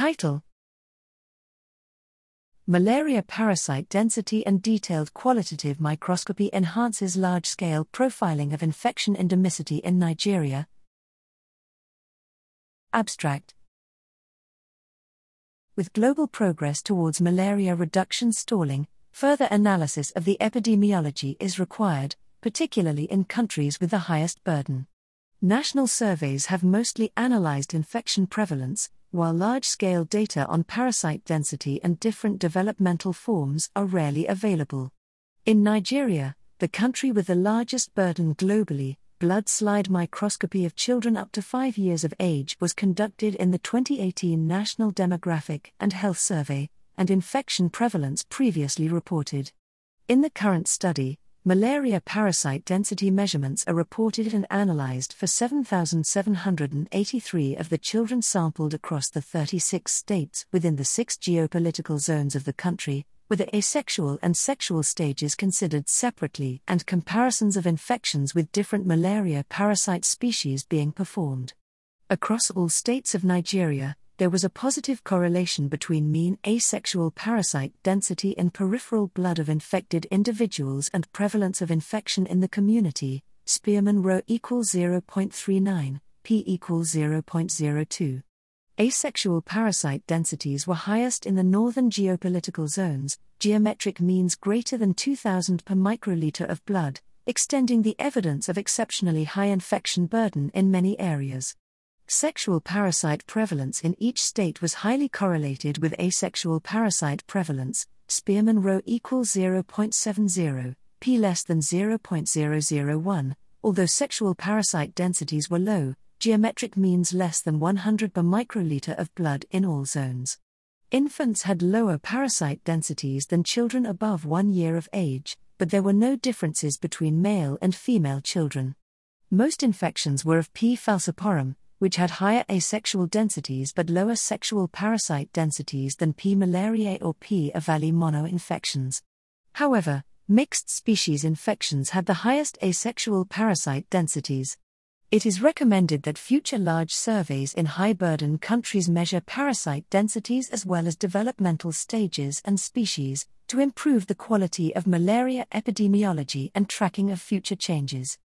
Title Malaria parasite density and detailed qualitative microscopy enhances large scale profiling of infection endemicity in Nigeria. Abstract With global progress towards malaria reduction stalling, further analysis of the epidemiology is required, particularly in countries with the highest burden. National surveys have mostly analyzed infection prevalence, while large scale data on parasite density and different developmental forms are rarely available. In Nigeria, the country with the largest burden globally, blood slide microscopy of children up to 5 years of age was conducted in the 2018 National Demographic and Health Survey, and infection prevalence previously reported. In the current study, Malaria parasite density measurements are reported and analyzed for 7,783 of the children sampled across the 36 states within the six geopolitical zones of the country, with the asexual and sexual stages considered separately and comparisons of infections with different malaria parasite species being performed. Across all states of Nigeria, there was a positive correlation between mean asexual parasite density in peripheral blood of infected individuals and prevalence of infection in the community. Spearman rho equals 0.39, p equals 0.02. Asexual parasite densities were highest in the northern geopolitical zones, geometric means greater than 2000 per microliter of blood, extending the evidence of exceptionally high infection burden in many areas. Sexual parasite prevalence in each state was highly correlated with asexual parasite prevalence. Spearman rho equals 0.70, p less than 0.001. Although sexual parasite densities were low, geometric means less than 100 per microliter of blood in all zones. Infants had lower parasite densities than children above one year of age, but there were no differences between male and female children. Most infections were of P. falciparum, which had higher asexual densities but lower sexual parasite densities than P. malariae or P. ovale mono infections. However, mixed species infections had the highest asexual parasite densities. It is recommended that future large surveys in high burden countries measure parasite densities as well as developmental stages and species to improve the quality of malaria epidemiology and tracking of future changes.